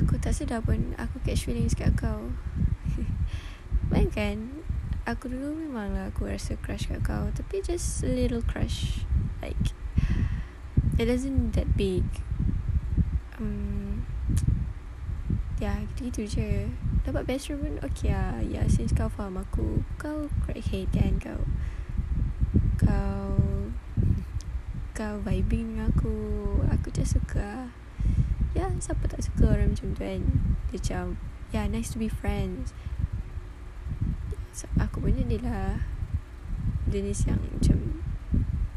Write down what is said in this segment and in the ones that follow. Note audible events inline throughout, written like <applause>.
Aku tak sedar pun Aku catch feelings kat kau. <laughs> Bayangkan Aku dulu memanglah Aku rasa crush kat kau Tapi just a little crush Like It isn't that big. Um, Ya gitu-gitu je. Dapat best friend pun Okay lah. Ya since kau faham aku Kau crackhead kan kau Kau Kau vibing dengan aku. Aku just suka lah Ya siapa tak suka orang macam tu kan? Macam Ya nice to be friends. So, Aku pun jadilah Jenis yang macam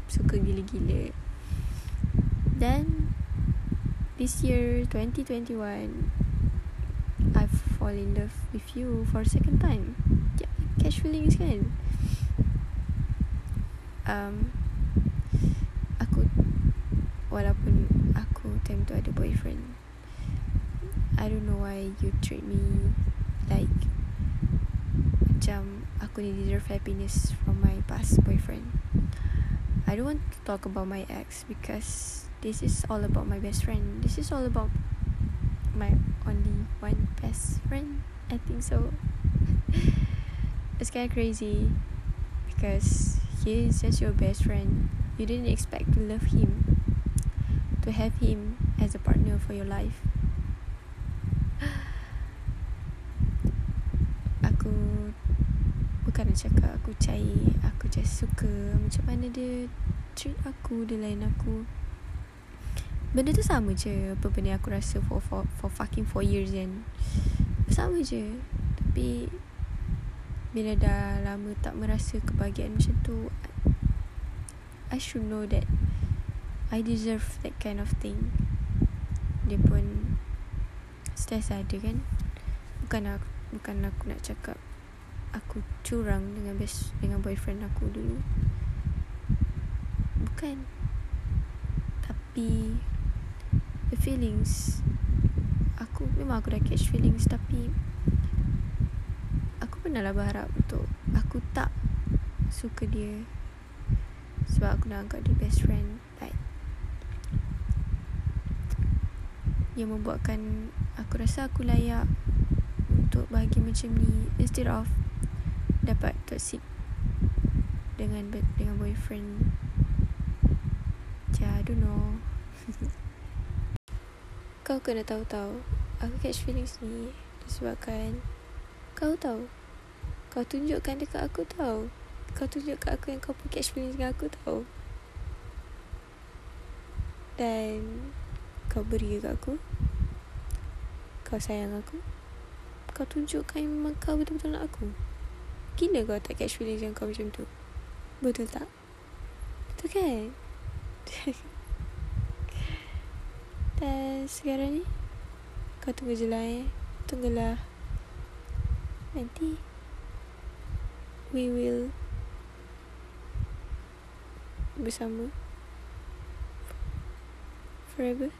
Suka gila-gila. Then This year 2021 I fall in love with you For a second time. Yeah, Catch feelings kan? Um, Aku Walaupun Aku I don't know why you treat me like macam aku ni deserve happiness from my past boyfriend. I don't want to talk about my ex because this is all about my best friend. This is all about my only one best friend. I think so. <laughs> it's kind of crazy because he is just your best friend. You didn't expect to love him, to have him as a partner for your life. Aku bukan nak cakap aku cair aku just suka macam mana dia treat aku dia lain aku. Benda tu sama je apa benda aku rasa for for for fucking 4 years kan. Sama je tapi bila dah lama tak merasa kebahagiaan macam tu I should know that I deserve that kind of thing. Dia pun stress ada kan? Bukan aku bukan aku nak cakap aku curang dengan best dengan boyfriend aku dulu. Bukan. Tapi the feelings aku memang aku dah catch feelings tapi aku pernah lah berharap untuk aku tak suka dia sebab aku nak anggap dia best friend like yang membuatkan aku rasa aku layak untuk bahagia macam ni instead of dapat toxic dengan dengan boyfriend. Ja I don't know. <laughs> Kau kena tahu-tahu aku catch feelings ni disebabkan kau tahu. Kau tunjukkan dekat aku tahu. Kau tunjuk kat aku yang kau pun catch feelings dengan aku tahu. Dan kau beri kat aku. Kau sayang aku. Kau tunjukkan yang memang kau betul-betul nak aku. Gila kau tak catch feelings yang kau macam tu. Betul tak? Betul kan? <laughs> Dan sekarang ni kau tunggu je lah eh. Tunggulah. Nanti we will bersama. Forever